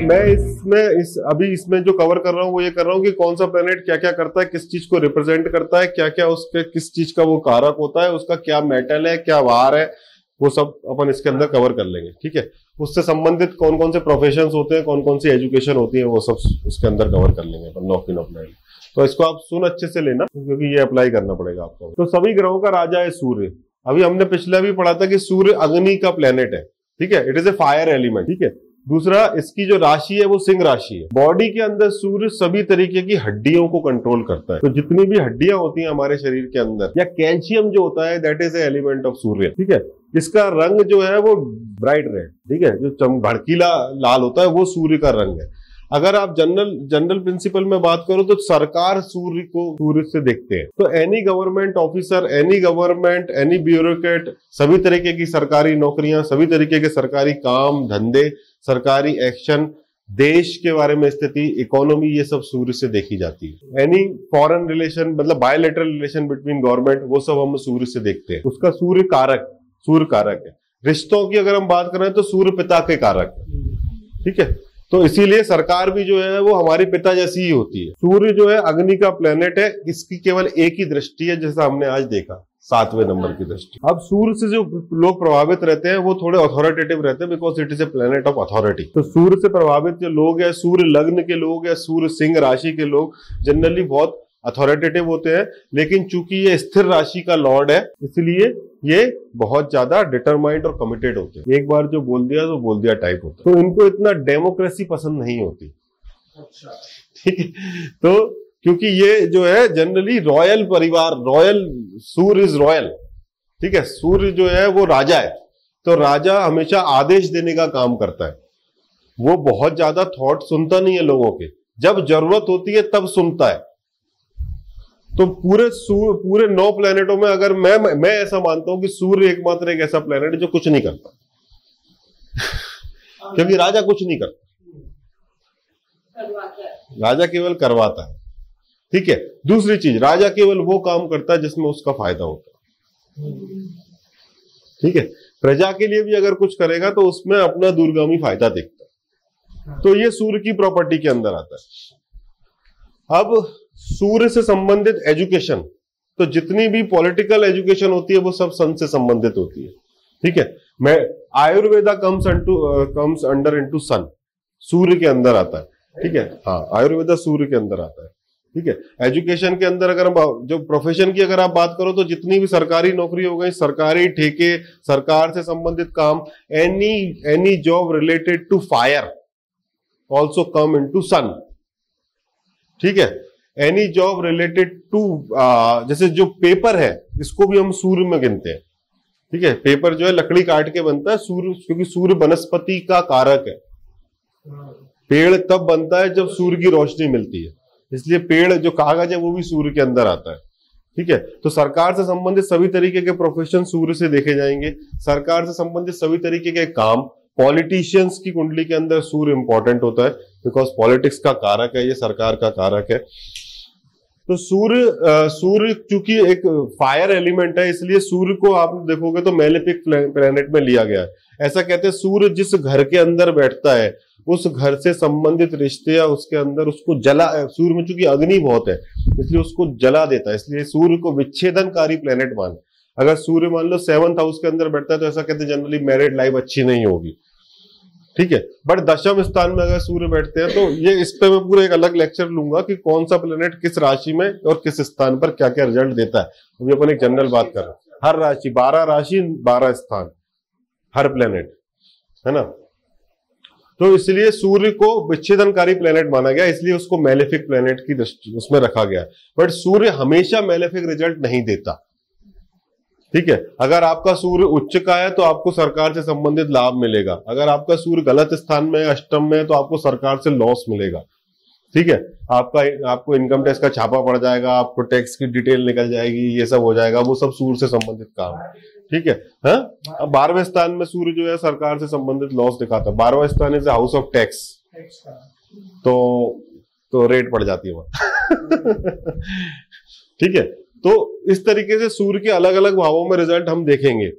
मैं इसमें इस अभी इसमें जो कवर कर रहा हूँ, वो ये कर रहा हूँ कि कौन सा प्लेनेट क्या क्या करता है, किस चीज़ को रिप्रेजेंट करता है क्या क्या उसके, किस चीज़ का वो कारक होता है, उसका क्या मेटल है, क्या वार है, वो सब अपन इसके अंदर कवर कर लेंगे, ठीक है? उससे संबंधित कौन कौन से प्रोफेशन होते हैं कौन कौन सी एजुकेशन होती है, वो सब उसके अंदर कवर कर लेंगे अपन नॉकिन ऑफ़ नाइन तो इसको आप सुन अच्छे से लेना, क्योंकि ये अप्लाई करना पड़ेगा आपको तो सभी ग्रहों का राजा है सूर्य। अभी हमने पिछला भी पढ़ा था कि सूर्य अग्नि का प्लेनेट है, ठीक है? It is a fire element ठीक है? दूसरा, इसकी जो राशि है वो सिंह राशि है। बॉडी के अंदर सूर्य सभी तरीके की हड्डियों को कंट्रोल करता है। तो जितनी भी हड्डियाँ होती हैं हमारे शरीर के अंदर, या कैल्शियम जो होता है that is a element of सूर्य, ठीक है? इसका रंग जो है वो ब्राइट रेड ठीक है? जो चम, भड़कीला लाल होता है, वो सूर्य का रंग है। अगर आप जनरल जनरल प्रिंसिपल में बात करो तो सरकार सूर्य को सूर्य से देखते हैं। तो any government officer any government any bureaucrat सभी तरीके की सरकारी नौकरियाँ, सभी तरीके के सरकारी काम, धंधे, सरकारी एक्शन देश के बारे में स्थिति इकोनॉमी ये सब सूर्य से देखी जाती है। एनी फॉरेन रिलेशन मतलब बायोलेटरल रिलेशन बिटवीन गवर्नमेंट वो सब हम सूर्य से देखते हैं। उसका सूर्य कारक सूर्य कारक है। रिश्तों की अगर हम बात करें तो सूर्य पिता के कारक है। ठीक है? तो इसीलिए सरकार भी जो है वो हमारे पिता जैसी ही होती है। सूर्य जो है अग्नि का प्लेनेट है, इसकी केवल एक ही दृष्टि है, जैसा हमने आज देखा, सातवें नंबर की दृष्टि। अब सूर्य से जो लोग प्रभावित रहते हैं, वो थोड़े अथॉरिटेटिव रहते हैं because it is a planet of authority तो सूर्य से प्रभावित जो लोग हैं, सूर्य लग्न के लोग या सूर्य सिंह राशि के लोग जनरली बहुत अथॉरिटेटिव होते हैं लेकिन चूँकि ये स्थिर राशि का लॉर्ड है इसलिए ये बहुत ज़्यादा डिटरमाइंड और कमिटेड होते हैं। एक बार जो बोल दिया तो बोल दिया टाइप होता है। तो इनको इतना डेमोक्रेसी पसंद नहीं होती। अच्छा। ठीक है? तो क्योंकि ये जो है जनरली रॉयल परिवार रॉयल सूर्य इज़ रॉयल ठीक है? सूर्य जो है वो राजा है। तो राजा हमेशा आदेश देने का काम करता है। वो बहुत ज़्यादा थॉट सुनता नहीं है लोगों के। जब ज़रूरत होती है तब सुनता है। तो पूरे पूरे नौ प्लेनेटों में अगर मैं मैं ऐसा मानता हूँ कि सूर्य एकमात्र एक ऐसा प्लेनेट है जो कुछ नहीं करता। क्योंकि राजा कुछ नहीं करता। राजा केवल करवाता है। ठीक है? दूसरी चीज़ राजा केवल वो काम करता है जिसमें उसका फ़ायदा होता है। ठीक है? प्रजा के लिए भी अगर कुछ करेगा तो उसमें अपना दूरगामी फ़ायदा देखता है। तो ये सूर्य की प्रॉपर्टी के अंदर आता है। अब सूर्य से संबंधित एजुकेशन तो जितनी भी पॉलिटिकल एजुकेशन होती है, वो सब सन से संबंधित होती है। ठीक है? मैं Ayurveda comes unto comes under into sun सूर्य के अंदर आता है। ठीक है? हाँ आयुर्वेदा सूर्य के अंदर आता है। ठीक है? एजुकेशन के अंदर अगर जो प्रोफेशन की अगर आप बात करो तो जितनी भी सरकारी नौकरी हो गई, सरकारी ठेके, सरकार से संबंधित काम any any job related to fire also come in to sun ठीक है? एनी जॉब रिलेटेड टू जैसे जो पेपर है, इसको भी हम सूर्य में गिनते हैं। ठीक है? पेपर जो है, लकड़ी काट के बनता है, सूर्य, क्योंकि सूर्य वनस्पति का कारक है। पेड़ तब बनता है जब सूर्य की रोशनी मिलती है। इसलिए पेड़ जो कागज़ है, वो भी सूर्य के अंदर आता है। ठीक है? तो सरकार से संबंधित सभी तरीके के प्रोफेशन सूर्य से देखे जाएँगे। सरकार से संबंधित सभी तरीके के काम। पॉलिटिशियंस की कुंडली के अंदर सूर्य इंपॉर्टेंट होता है बिकॉज़ पॉलिटिक्स का कारक है, ये सरकार का कारक है। तो सूर्य सूर्य चूँकि एक फायर एलिमेंट है, इसलिए सूर्य को आप देखोगे तो मेलेपिक प्लेनेट में लिया गया है। ऐसा कहते हैं सूर्य जिस घर के अंदर बैठता है, उस घर से संबंधित रिश्ते या उसके अंदर उसको जला सूर्य में चूँकि अग्नि बहुत है, इसलिए उसको जला देता है, इसलिए सूर्य को विच्छेदनकारी प्लेनेट मान। अगर सूर्य मान लो सेवंथ हाउस के अंदर बैठता है तो ऐसा कहते हैं जनरली मैरिड लाइफ अच्छी नहीं होगी। ठीक है? बट दशम स्थान में अगर सूर्य बैठते हैं तो ये इस पे मैं पूरा एक अलग लेक्चर लूँगा कि कौन सा प्लेनेट किस राशि में और किस स्थान पर क्या क्या रिज़ल्ट देता है। अभी अपन एक जनरल बात कर रहे हैं। हर राशि, बारह राशि, बारह स्थान। हर प्लेनेट है ना? तो इसलिए सूर्य को विच्छेदनकारी प्लेनेट माना गया, इसलिए उसको मेलेफिक प्लेनेट की दृष्टि, उसमें रखा गया। बट सूर्य हमेशा मेलेफिक रिज़ल्ट नहीं देता। ठीक है? अगर आपका सूर्य उच्च का है तो आपको सरकार से संबंधित लाभ मिलेगा। अगर आपका सूर्य गलत स्थान में अष्टम में है तो आपको सरकार से लॉस मिलेगा। ठीक है? आपका, आपको इनकम टैक्स का छापा पड़ जाएगा, आपको टैक्स की डिटेल निकल जाएगी, ये सब हो जाएगा, वो सब सूर्य से संबंधित काम है। ठीक है? हाँ? बारहवें स्थान में सूर्य जो है, सरकार से संबंधित लॉस दिखाता है। बारहवा स्थान इज़ हाउस ऑफ़ टैक्स तो तो रेट पड़ जाती है वहाँ। ठीक है? तो इस तरीके से सूर्य के अलग अलग भावों में रिज़ल्ट हम देखेंगे।